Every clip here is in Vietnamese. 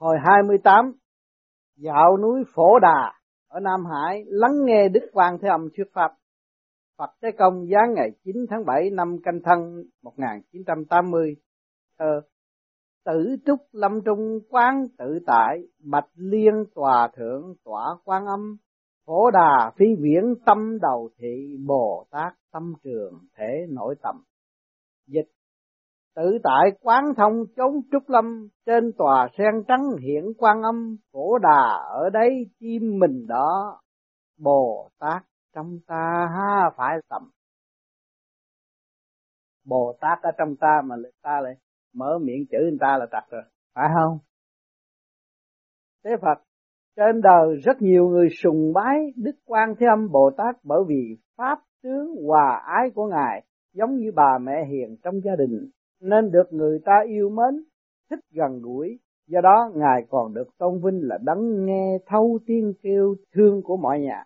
Hồi 28 dạo núi Phổ Đà, ở Nam Hải, lắng nghe Đức Quang Thế Âm thuyết pháp. Phật Thế Công giáng ngày 9 tháng 7 năm Canh Thân 1980 thơ, Tử trúc lâm trung quán tự tại, Bạch liên tòa thượng tỏa quan âm, Phổ đà phi viễn tâm đầu thị Bồ Tát tâm trường, thể nội tâm Dịch Tự tại quán thông chốn trúc lâm, trên tòa sen trắng hiển quan âm, cổ đà ở đây chim mình đó, Bồ Tát trong ta ha phải tầm. Bồ Tát ở trong ta mà ta lại mở miệng chữ người ta là tật rồi, phải không? Thế Phật, trên đời rất nhiều người sùng bái Đức Quan Thế Âm Bồ Tát bởi vì pháp tướng hòa ái của Ngài giống như bà mẹ hiền trong gia đình nên được người ta yêu mến, thích gần gũi. Do đó Ngài còn được tôn vinh là đấng nghe thâu tiếng kêu thương của mọi nhà.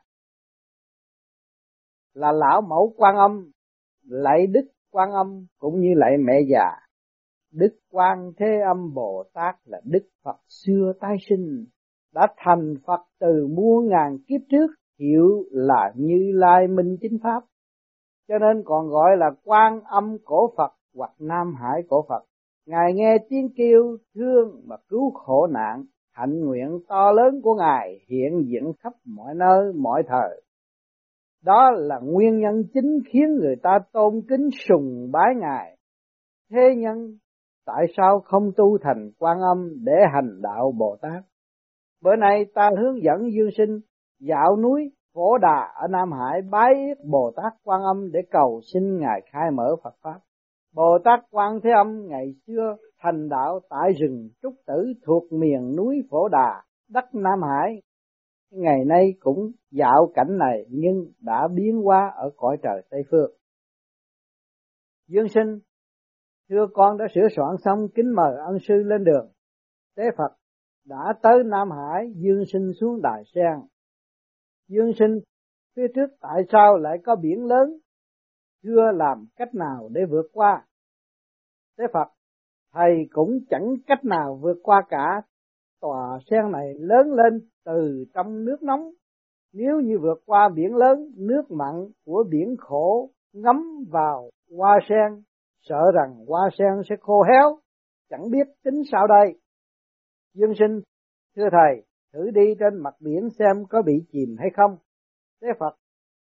Là lão mẫu quan âm, lạy đức quan âm cũng như lạy mẹ già. Đức quan thế âm Bồ Tát là Đức Phật xưa tái sinh, đã thành Phật từ muôn ngàn kiếp trước, hiểu là Như Lai Minh Chính Pháp. Cho nên còn gọi là quan âm cổ Phật hoặc Nam Hải cổ Phật. Ngài nghe tiếng kêu thương và cứu khổ nạn, hạnh nguyện to lớn của Ngài hiện diện khắp mọi nơi, mọi thời. Đó là nguyên nhân chính khiến người ta tôn kính sùng bái Ngài. Thế nhân tại sao không tu thành quan âm để hành đạo Bồ Tát? Bữa nay ta hướng dẫn dương sinh dạo núi Phổ Đà ở Nam Hải bái Bồ Tát quan âm để cầu xin Ngài khai mở Phật Pháp. Bồ Tát Quan Thế Âm ngày xưa thành đạo tại rừng Trúc Tử thuộc miền núi Phổ Đà, đất Nam Hải. Ngày nay cũng dạo cảnh này nhưng đã biến hóa ở cõi trời Tây Phương. Dương sinh, thưa con đã sửa soạn xong kính mời ân sư lên đường. Tế Phật đã tới Nam Hải, Dương sinh xuống Đài Sen. Dương sinh, phía trước tại sao lại có biển lớn chưa làm cách nào để vượt qua. Thế Phật, thầy cũng chẳng cách nào vượt qua cả. Tòa sen này lớn lên từ trong nước nóng. Nếu như vượt qua biển lớn, nước mặn của biển khổ ngấm vào hoa sen, sợ rằng hoa sen sẽ khô héo, chẳng biết tính sao đây. Dương sinh, thưa thầy, thử đi trên mặt biển xem có bị chìm hay không. Thế Phật,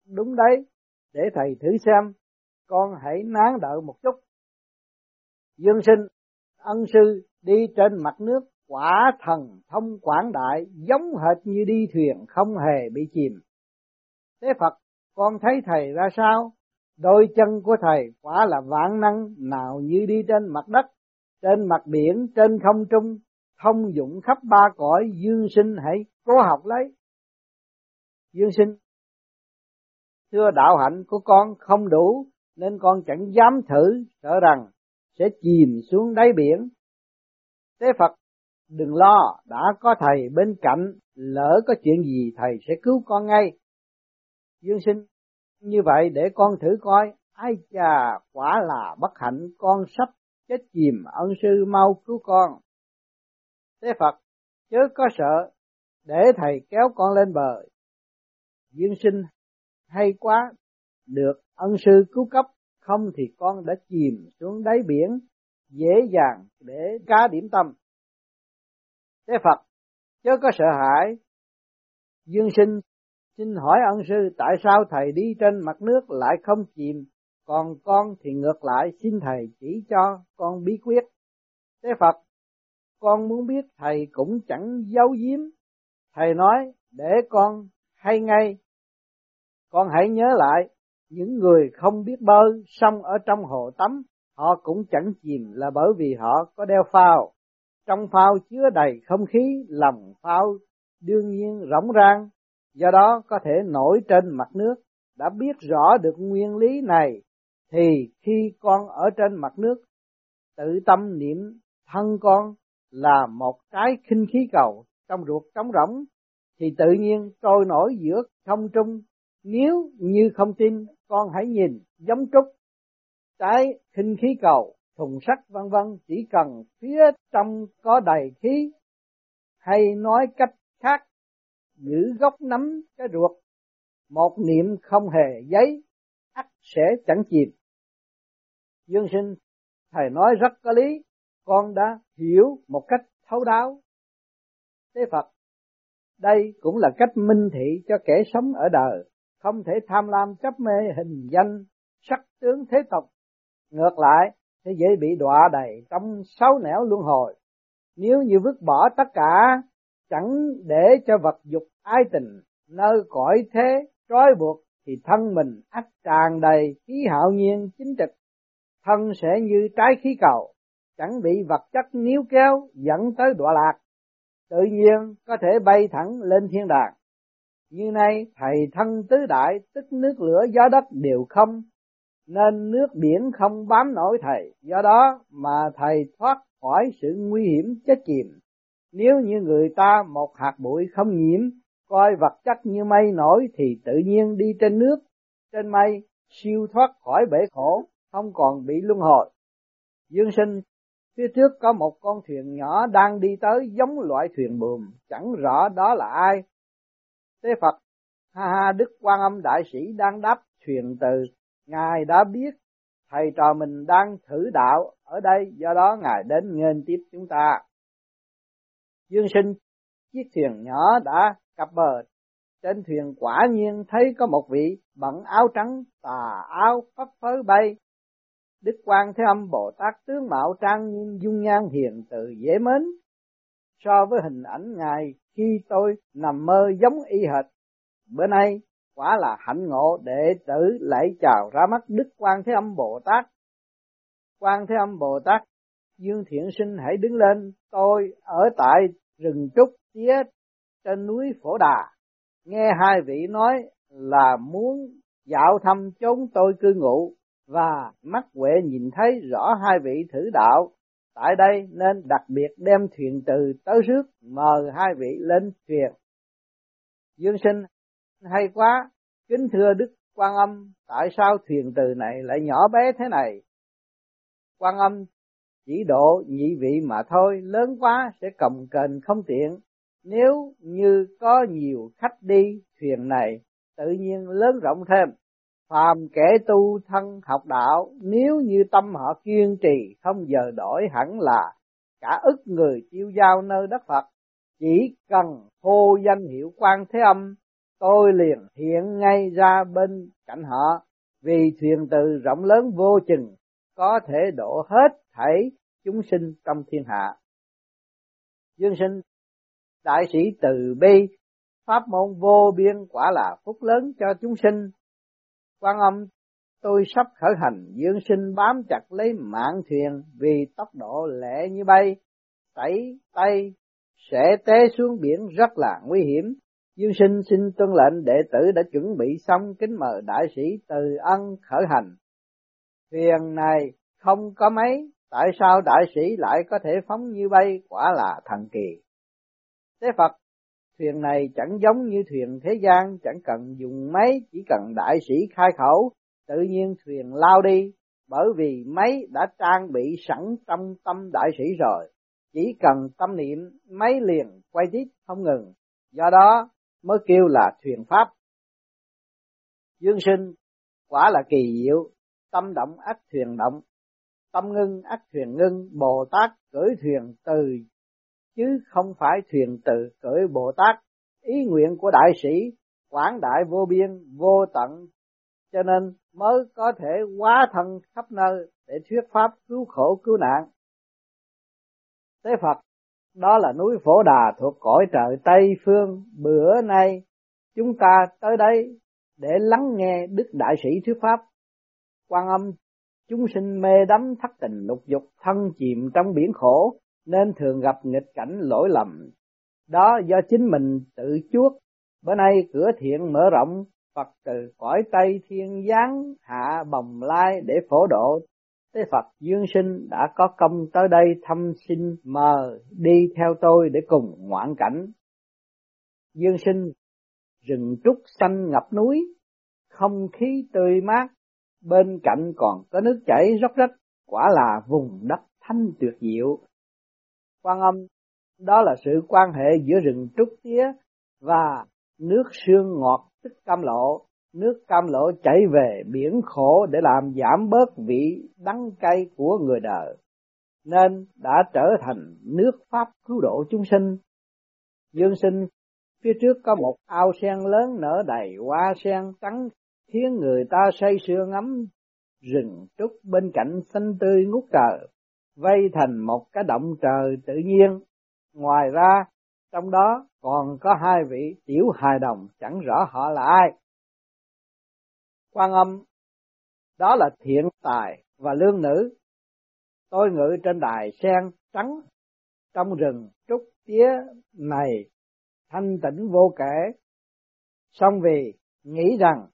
đúng đấy, để thầy thử xem con hãy nán đợi một chút. Dương sinh, ân sư đi trên mặt nước quả thần thông quảng đại giống hệt như đi thuyền không hề bị chìm. Thế Phật, con thấy thầy ra sao? Đôi chân của thầy quả là vạn năng nào như đi trên mặt đất, trên mặt biển, trên không trung, thông dụng khắp ba cõi, dương sinh hãy cố học lấy. Dương sinh, thưa đạo hạnh của con không đủ nên con chẳng dám thử sợ rằng sẽ chìm xuống đáy biển. Thế Phật đừng lo, đã có thầy bên cạnh, lỡ có chuyện gì thầy sẽ cứu con ngay. Dương sinh, như vậy để con thử coi, ai chà, quả là bất hạnh con sắp chết chìm, ân sư mau cứu con. Thế Phật, chớ có sợ, để thầy kéo con lên bờ. Dương sinh, hay quá, được, ân sư cứu cấp, không thì con đã chìm xuống đáy biển, dễ dàng để cá điểm tâm. Thế phật, chớ có sợ hãi. Dương sinh, xin hỏi ân sư tại sao thầy đi trên mặt nước lại không chìm, còn con thì ngược lại xin thầy chỉ cho con bí quyết. Thế phật, con muốn biết thầy cũng chẳng giấu giếm. Thầy nói, để con hay ngay. Con hãy nhớ lại những người không biết bơi xong ở trong hồ tắm họ cũng chẳng chìm là bởi vì họ có đeo phao. Trong phao chứa đầy không khí lòng phao đương nhiên rỗng rang do đó có thể nổi trên mặt nước. Đã biết rõ được nguyên lý này thì khi con ở trên mặt nước tự tâm niệm thân con là một cái khinh khí cầu trong ruột trống rỗng thì tự nhiên trôi nổi giữa không trung. Nếu như không tin, con hãy nhìn giống trúc, trái khinh khí cầu, thùng sắt vân vân chỉ cần phía trong có đầy khí. Hay nói cách khác giữ gốc nắm cái ruột một niệm không hề giấy ắt sẽ chẳng chìm. Dương sinh thầy nói rất có lý con đã hiểu một cách thấu đáo. Thế phật đây cũng là cách minh thị cho kẻ sống ở đời không thể tham lam chấp mê hình danh, sắc tướng thế tục. Ngược lại sẽ dễ bị đọa đầy trong sáu nẻo luân hồi. Nếu như vứt bỏ tất cả, chẳng để cho vật dục ái tình, nơi cõi thế trói buộc, thì thân mình ắt tràn đầy khí hạo nhiên chính trực. Thân sẽ như trái khí cầu, chẳng bị vật chất níu kéo dẫn tới đọa lạc. Tự nhiên có thể bay thẳng lên thiên đàng như nay, thầy thân tứ đại tức nước lửa gió đất đều không, nên nước biển không bám nổi thầy. Do đó mà thầy thoát khỏi sự nguy hiểm chết chìm. Nếu như người ta một hạt bụi không nhiễm, coi vật chất như mây nổi thì tự nhiên đi trên nước, trên mây, siêu thoát khỏi bể khổ, không còn bị luân hồi. Dương sinh, phía trước có một con thuyền nhỏ đang đi tới giống loại thuyền buồm, chẳng rõ đó là ai tế phật, ha ha, đức quan âm đại sĩ đang đáp truyền từ, ngài đã biết thầy trò mình đang thử đạo ở đây, do đó ngài đến nghênh tiếp chúng ta. Dương sinh, chiếc thuyền nhỏ đã cập bờ. Trên thuyền quả nhiên thấy có một vị bận áo trắng, tà áo phấp phới bay. Đức quan thế âm bồ tát tướng mạo trang nghiêm dung nhan hiền từ dễ mến so với hình ảnh ngài khi tôi nằm mơ giống y hệt. Bữa nay, quả là hạnh ngộ đệ tử lễ chào ra mắt đức quan thế âm bồ tát. Quan thế âm bồ tát, dương thiện sinh hãy đứng lên, tôi ở tại rừng trúc tía trên núi phổ đà. Nghe hai vị nói là muốn dạo thăm chốn tôi cư ngụ và mắt quệ nhìn thấy rõ hai vị thử đạo tại đây nên đặc biệt đem thuyền từ tới trước mời hai vị lên thuyền. Dương sinh, hay quá, kính thưa đức quan âm, tại sao thuyền từ này lại nhỏ bé thế này? Quan âm chỉ độ nhị vị mà thôi, lớn quá sẽ cồng kềnh không tiện. Nếu như có nhiều khách đi thuyền này, tự nhiên lớn rộng thêm phàm kẻ tu thân học đạo, nếu như tâm họ kiên trì, không giờ đổi hẳn là cả ức người chiêu giao nơi đất Phật. Chỉ cần hô danh hiệu quan thế âm, tôi liền hiện ngay ra bên cạnh họ. Vì thuyền từ rộng lớn vô chừng, có thể độ hết thảy chúng sinh trong thiên hạ. Dương sinh, đại sĩ từ bi, pháp môn vô biên quả là phúc lớn cho chúng sinh quan âm, tôi sắp khởi hành, dương sinh bám chặt lấy mạng thuyền vì tốc độ lẹ như bay. Tẩy tay, sẽ té xuống biển rất là nguy hiểm. Dương sinh xin tuân lệnh, đệ tử đã chuẩn bị xong kính mời đại sĩ từ ân khởi hành. Thuyền này không có mấy tại sao đại sĩ lại có thể phóng như bay? Quả là thần kỳ. Thế phật thuyền này chẳng giống như thuyền thế gian, chẳng cần dùng máy, chỉ cần đại sĩ khai khẩu, tự nhiên thuyền lao đi, bởi vì máy đã trang bị sẵn trong tâm đại sĩ rồi. Chỉ cần tâm niệm, máy liền quay tiếp, không ngừng. Do đó mới kêu là thuyền pháp. Dương sinh, quả là kỳ diệu. Tâm động ắt thuyền động, tâm ngưng ắt thuyền ngưng, bồ tát cưỡi thuyền từ chứ không phải thuyền từ cởi bồ tát. Ý nguyện của đại sĩ, quảng đại vô biên, vô tận. Cho nên mới có thể hóa thân khắp nơi để thuyết pháp cứu khổ, cứu nạn. Tế phật, đó là núi phổ đà thuộc cõi trời tây phương. Bữa nay chúng ta tới đây để lắng nghe đức đại sĩ thuyết pháp. Quan âm, chúng sinh mê đắm thất tình lục dục, thân chìm trong biển khổ nên thường gặp nghịch cảnh lỗi lầm đó do chính mình tự chuốc bữa nay cửa thiện mở rộng Phật từ cõi Tây thiên giáng hạ bồng lai để phổ độ Thế Phật Dương Sinh đã có công tới đây thăm xin mờ đi theo tôi để cùng ngoạn cảnh. Dương Sinh rừng trúc xanh ngập núi, không khí tươi mát, bên cạnh còn có nước chảy róc rách, quả là vùng đất thanh tuyệt diệu. Quan âm đó là sự quan hệ giữa rừng trúc tía và nước sương ngọt tức cam lộ. Nước cam lộ chảy về biển khổ để làm giảm bớt vị đắng cay của người đời, nên đã trở thành nước pháp cứu độ chúng sinh. Dương sinh phía trước có một ao sen lớn nở đầy hoa sen trắng khiến người ta say sưa ngắm rừng trúc bên cạnh xanh tươi ngút trời, vây thành một cái động trời tự nhiên. Ngoài ra, trong đó còn có hai vị tiểu hài đồng chẳng rõ họ là ai. Quan âm, đó là thiện tài và lương nữ. Tôi ngự trên đài sen trắng trong rừng trúc tía này thanh tĩnh vô kể. Xong vì nghĩ rằng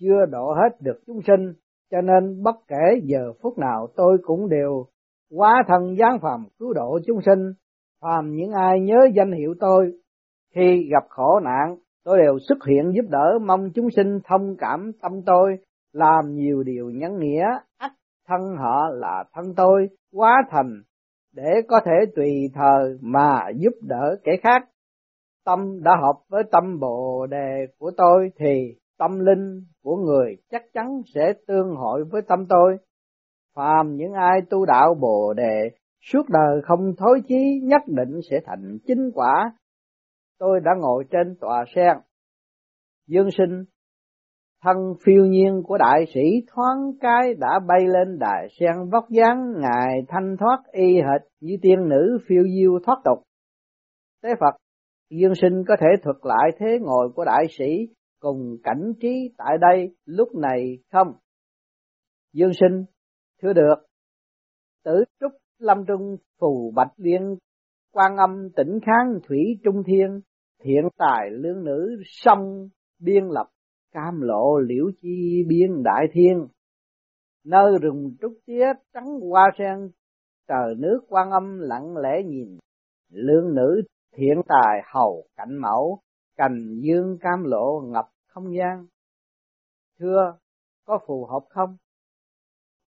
chưa độ hết được chúng sinh, cho nên bất kể giờ phút nào tôi cũng đều quá thân giáng phàm cứu độ chúng sinh, phàm những ai nhớ danh hiệu tôi, khi gặp khổ nạn, tôi đều xuất hiện giúp đỡ mong chúng sinh thông cảm tâm tôi, làm nhiều điều nhân nghĩa, ắt thân họ là thân tôi, quá thành, để có thể tùy thời mà giúp đỡ kẻ khác. Tâm đã hợp với tâm bồ đề của tôi thì tâm linh của người chắc chắn sẽ tương hội với tâm tôi. Phàm những ai tu đạo bồ đề suốt đời không thối chí nhất định sẽ thành chính quả. Tôi đã ngồi trên tòa sen. Dương sinh, thân phiêu nhiên của đại sĩ thoáng cái đã bay lên đài sen vóc dáng ngài thanh thoát y hệt như tiên nữ phiêu diêu thoát tục. Tế Phật, Dương sinh có thể thuật lại thế ngồi của đại sĩ cùng cảnh trí tại đây lúc này không? Dương sinh, thưa được, tử trúc lâm trung phù bạch liên quan âm tỉnh kháng thủy trung thiên thiện tài lương nữ sông biên lập cam lộ liễu chi biên đại thiên. Nơi rừng trúc tía trắng hoa sen trời nước quan âm lặng lẽ nhìn. Lương nữ thiện tài hầu cảnh mẫu cành dương cam lộ ngập không gian. Thưa có phù hợp không?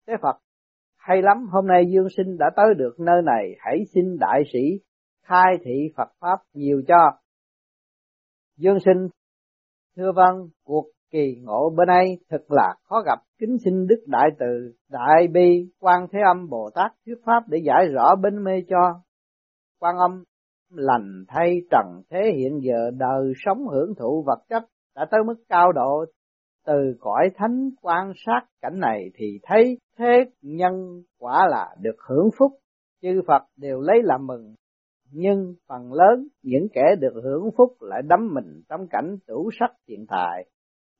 Thế phật, hay lắm, hôm nay dương sinh đã tới được nơi này, hãy xin đại sĩ khai thị phật pháp nhiều cho. Dương sinh, thưa vâng cuộc kỳ ngộ bên đây thật là khó gặp. Kính xin đức đại từ, đại bi, quan thế âm, bồ tát thuyết pháp để giải rõ bên mê cho. Quan âm, lành thay trần thế hiện giờ đời sống hưởng thụ vật chất đã tới mức cao độ từ cõi thánh quan sát cảnh này thì thấy thế nhân quả là được hưởng phúc. Chư Phật đều lấy làm mừng, nhưng phần lớn những kẻ được hưởng phúc lại đắm mình trong cảnh tủ sắc hiện tại,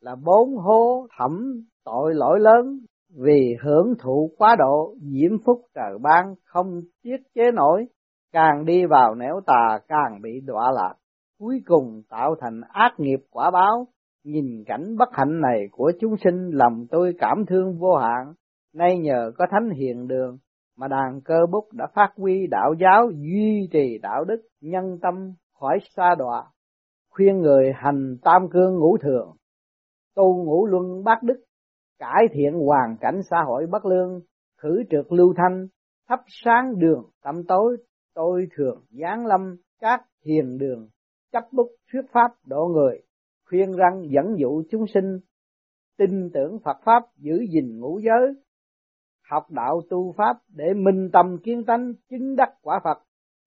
là bốn hố thẩm tội lỗi lớn. Vì hưởng thụ quá độ, diễm phúc trời ban không tiết chế nổi, càng đi vào nẻo tà càng bị đọa lạc, cuối cùng tạo thành ác nghiệp quả báo nhìn cảnh bất hạnh này của chúng sinh lòng tôi cảm thương vô hạn. Nay nhờ có thánh hiền đường mà đàn cơ bút đã phát huy đạo giáo, duy trì đạo đức, nhân tâm khỏi xa đọa, khuyên người hành tam cương ngũ thường, tu ngũ luân bát đức, cải thiện hoàn cảnh xã hội bất lương, khử trượt lưu thanh, thắp sáng đường tâm tối. Tôi thường giáng lâm các hiền đường, chấp bút thuyết pháp độ người khuyên răng dẫn dụ chúng sinh tin tưởng Phật pháp giữ gìn ngũ giới học đạo tu pháp để minh tâm kiến tánh chứng đắc quả Phật.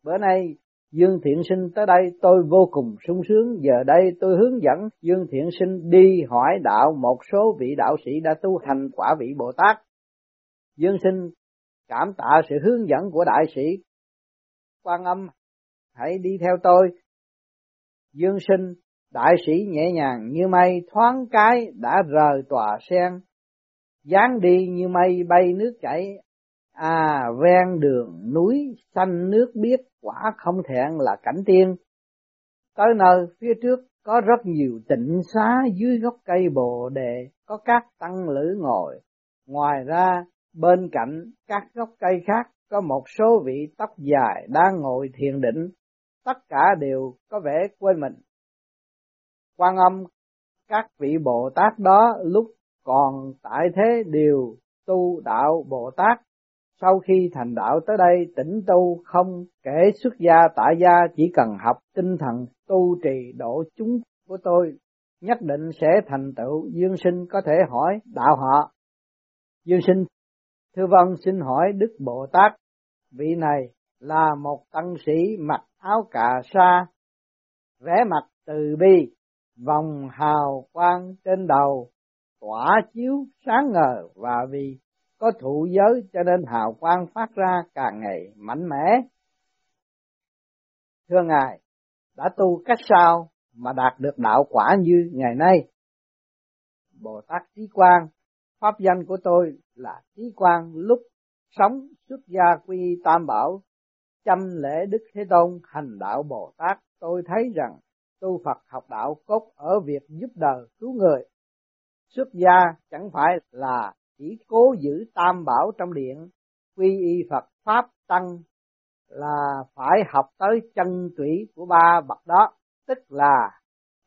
Bữa nay Dương Thiện Sinh tới đây tôi vô cùng sung sướng, giờ đây tôi hướng dẫn Dương Thiện Sinh đi hỏi đạo một số vị đạo sĩ đã tu hành quả vị Bồ Tát. Dương Sinh cảm tạ sự hướng dẫn của đại sĩ. Quan âm hãy đi theo tôi. Dương sinh đại sĩ nhẹ nhàng như mây thoáng cái đã rời tòa sen. Dáng đi như mây bay nước chảy. À ven đường núi xanh nước biếc quả không thẹn là cảnh tiên. Tới nơi phía trước có rất nhiều tịnh xá dưới gốc cây bồ đề có các tăng lữ ngồi. Ngoài ra bên cạnh các gốc cây khác có một số vị tóc dài đang ngồi thiền định, tất cả đều có vẻ quên mình. Quan âm các vị Bồ Tát đó lúc còn tại thế đều tu đạo Bồ Tát, sau khi thành đạo tới đây tỉnh tu không kể xuất gia tại gia chỉ cần học tinh thần tu trì độ chúng của tôi nhất định sẽ thành tựu. Dương sinh có thể hỏi đạo họ. Dương sinh thưa vâng xin hỏi đức bồ tát vị này là một tăng sĩ mặc áo cà sa vẽ mặt từ bi vòng hào quang trên đầu tỏa chiếu sáng ngời và vì có thụ giới cho nên hào quang phát ra càng ngày mạnh mẽ. Thưa Ngài, đã tu cách sao mà đạt được đạo quả như ngày nay? Bồ Tát Trí Quang, pháp danh của tôi là Trí Quang lúc sống xuất gia quy tam bảo, chăm lễ Đức Thế Tôn hành đạo Bồ Tát, tôi thấy rằng tu Phật học đạo cốt ở việc giúp đời cứu người. Xuất gia chẳng phải là chỉ cố giữ tam bảo trong điện, quy y Phật pháp tăng là phải học tới chân tủy của ba bậc đó, tức là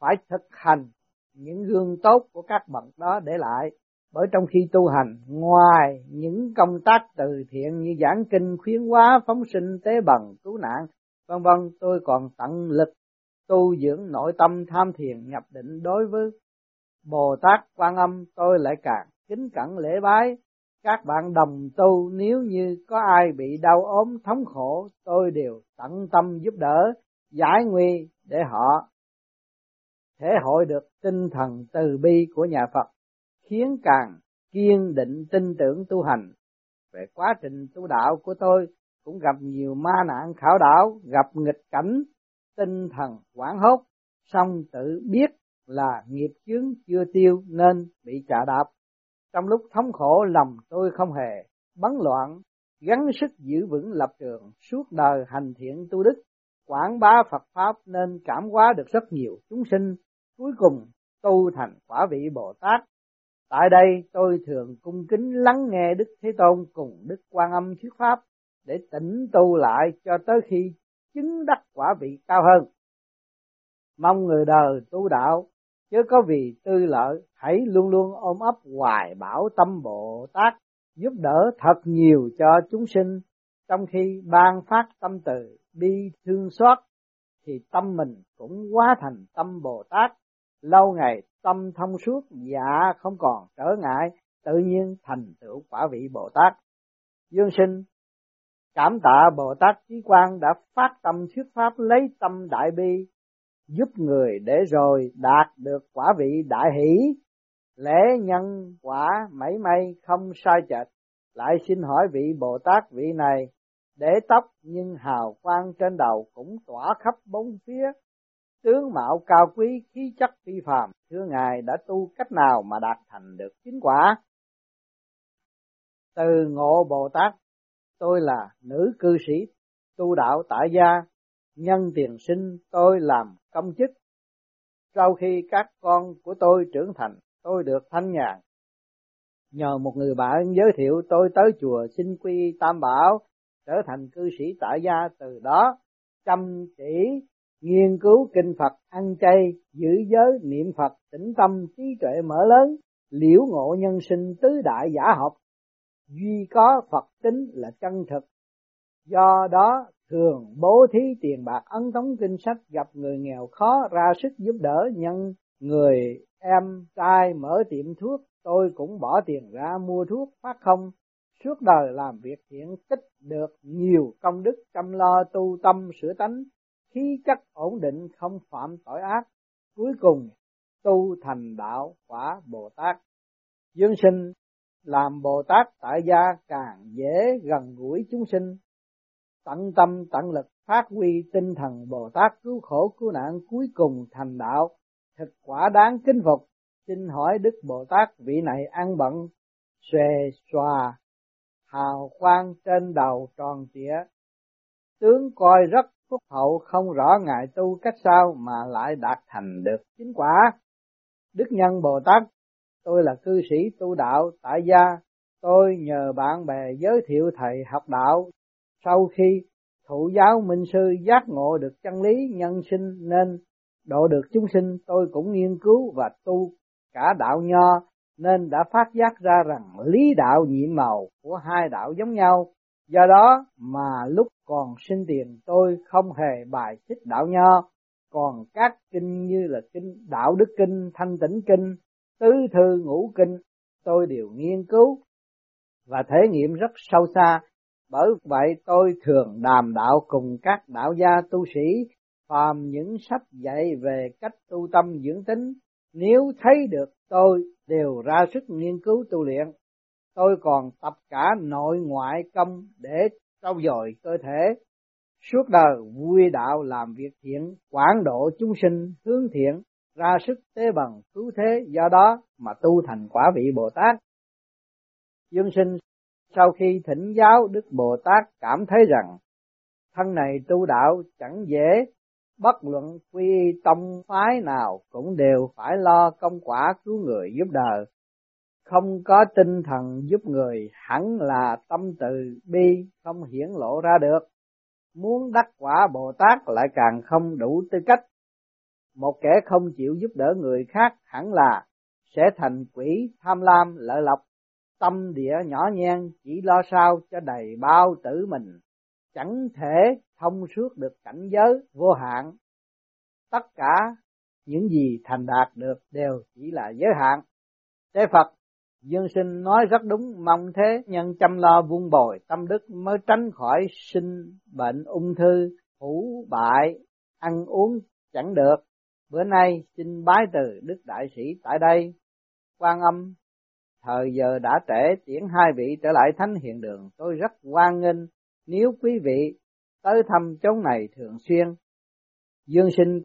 phải thực hành những gương tốt của các bậc đó để lại bởi trong khi tu hành, ngoài những công tác từ thiện như giảng kinh, khuyến hóa, phóng sinh, tế bần, cứu nạn, vân vân, tôi còn tận lực tu dưỡng nội tâm tham thiền nhập định đối với Bồ Tát Quan Âm, tôi lại càng kính cẩn lễ bái. Các bạn đồng tu, nếu như có ai bị đau ốm, thống khổ, tôi đều tận tâm giúp đỡ, giải nguy để họ thể hội được tinh thần từ bi của nhà Phật, khiến càng kiên định tin tưởng tu hành. Về quá trình tu đạo của tôi, cũng gặp nhiều ma nạn khảo đảo, gặp nghịch cảnh tinh thần hoảng hốt song tự biết là nghiệp chướng chưa tiêu nên bị trả đạp trong lúc thống khổ lòng tôi không hề bấn loạn, gắng sức giữ vững lập trường suốt đời hành thiện tu đức, quảng bá Phật Pháp nên cảm hóa được rất nhiều chúng sinh, cuối cùng tu thành quả vị Bồ Tát. Tại đây tôi thường cung kính lắng nghe Đức Thế Tôn cùng Đức Quan Âm thuyết Pháp để tỉnh tu lại cho tới khi chứng đắc quả vị cao hơn. Mong người đời tu đạo, chứ có vì tư lợi, hãy luôn luôn ôm ấp hoài bảo tâm Bồ Tát, giúp đỡ thật nhiều cho chúng sinh. Trong khi ban phát tâm từ, bi thương xót, thì tâm mình cũng hóa thành tâm Bồ Tát. Lâu ngày tâm thông suốt dạ không còn trở ngại, tự nhiên thành tựu quả vị Bồ Tát. Dương sinh cảm tạ Bồ Tát Chí Quang đã phát tâm thuyết pháp lấy tâm đại bi, giúp người để rồi đạt được quả vị đại hỷ. Lễ nhân quả mảy may không sai chệch. Lại xin hỏi vị bồ tát vị này, để tóc nhưng hào quang trên đầu cũng tỏa khắp bốn phía. Tướng mạo cao quý, khí chất phi phàm, thưa ngài đã tu cách nào mà đạt thành được chính quả? Từ ngộ bồ tát tôi là nữ cư sĩ tu đạo tại gia nhân tiền sinh tôi làm công chức. Sau khi các con của tôi trưởng thành, tôi được thanh nhàn. Nhờ một người bạn giới thiệu tôi tới chùa xin quy Tam Bảo, trở thành cư sĩ tại gia từ đó, chăm chỉ nghiên cứu kinh Phật, ăn chay, giữ giới, niệm Phật, tĩnh tâm, trí tuệ mở lớn, liễu ngộ nhân sinh tứ đại giả học, duy có Phật tính là chân thực. Do đó, thường bố thí tiền bạc, ấn tống kinh sách, gặp người nghèo khó, ra sức giúp đỡ, nhân người em trai mở tiệm thuốc, tôi cũng bỏ tiền ra mua thuốc phát không. Suốt đời làm việc thiện, tích được nhiều công đức, chăm lo tu tâm, sửa tánh, khí chất ổn định, không phạm tội ác. Cuối cùng, tu thành đạo quả bồ tát. Dương sinh làm bồ tát tại gia càng dễ gần gũi chúng sinh tận tâm tận lực phát huy tinh thần Bồ Tát cứu khổ cứu nạn cuối cùng thành đạo, thực quả đáng kính phục. Xin hỏi Đức Bồ Tát vị này ăn bận, xòe xòa, hào quang trên đầu tròn trịa, tướng coi rất phúc hậu không rõ ngài tu cách sao mà lại đạt thành được chính quả. Đức Nhân Bồ Tát, tôi là cư sĩ tu đạo tại gia, tôi nhờ bạn bè giới thiệu thầy học đạo. Sau khi thụ giáo minh sư giác ngộ được chân lý nhân sinh nên độ được chúng sinh tôi cũng nghiên cứu và tu cả đạo nho nên đã phát giác ra rằng lý đạo nhiệm màu của hai đạo giống nhau. Do đó mà lúc còn sinh tiền tôi không hề bài xích đạo nho, còn các kinh như là kinh đạo đức kinh, thanh tĩnh kinh, tứ thư ngũ kinh tôi đều nghiên cứu và thể nghiệm rất sâu xa. Bởi vậy tôi thường đàm đạo cùng các đạo gia tu sĩ, phàm những sách dạy về cách tu tâm dưỡng tính, nếu thấy được tôi đều ra sức nghiên cứu tu luyện. Tôi còn tập cả nội ngoại công để trau dồi cơ thể. Suốt đời vui đạo làm việc thiện, quảng độ chúng sinh, hướng thiện, ra sức tế bằng cứu thế, do đó mà tu thành quả vị Bồ Tát. Dương sinh sau khi thỉnh giáo Đức Bồ Tát cảm thấy rằng thân này tu đạo chẳng dễ, bất luận quy tông phái nào cũng đều phải lo công quả cứu người giúp đời. Không có tinh thần giúp người hẳn là tâm từ bi không hiển lộ ra được. Muốn đắc quả Bồ Tát lại càng không đủ tư cách. Một kẻ không chịu giúp đỡ người khác hẳn là sẽ thành quỷ, tham lam lợi lộc, tâm địa nhỏ nhen, chỉ lo sao cho đầy bao tử mình. Chẳng thể thông suốt được cảnh giới vô hạn. Tất cả những gì thành đạt được đều chỉ là giới hạn. Thế phật, dương sinh nói rất đúng, mong thế nhân chăm lo vun bồi tâm đức mới tránh khỏi sinh bệnh ung thư, hủ bại, ăn uống chẳng được bữa nay xin bái từ đức đại sĩ tại đây. Quan âm, thời giờ đã trễ, tiễn hai vị trở lại thánh hiện đường. Tôi rất hoan nghênh nếu quý vị tới thăm chốn này thường xuyên. Dương sinh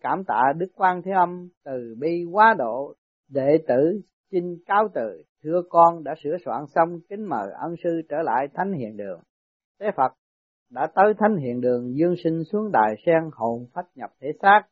cảm tạ đức quan thế âm từ bi quá độ, đệ tử xin cáo từ. Thưa con đã sửa soạn xong kính mời ân sư trở lại thánh hiện đường. Thế phật đã tới thánh hiện đường, dương sinh xuống đài sen hồn phách nhập thể xác.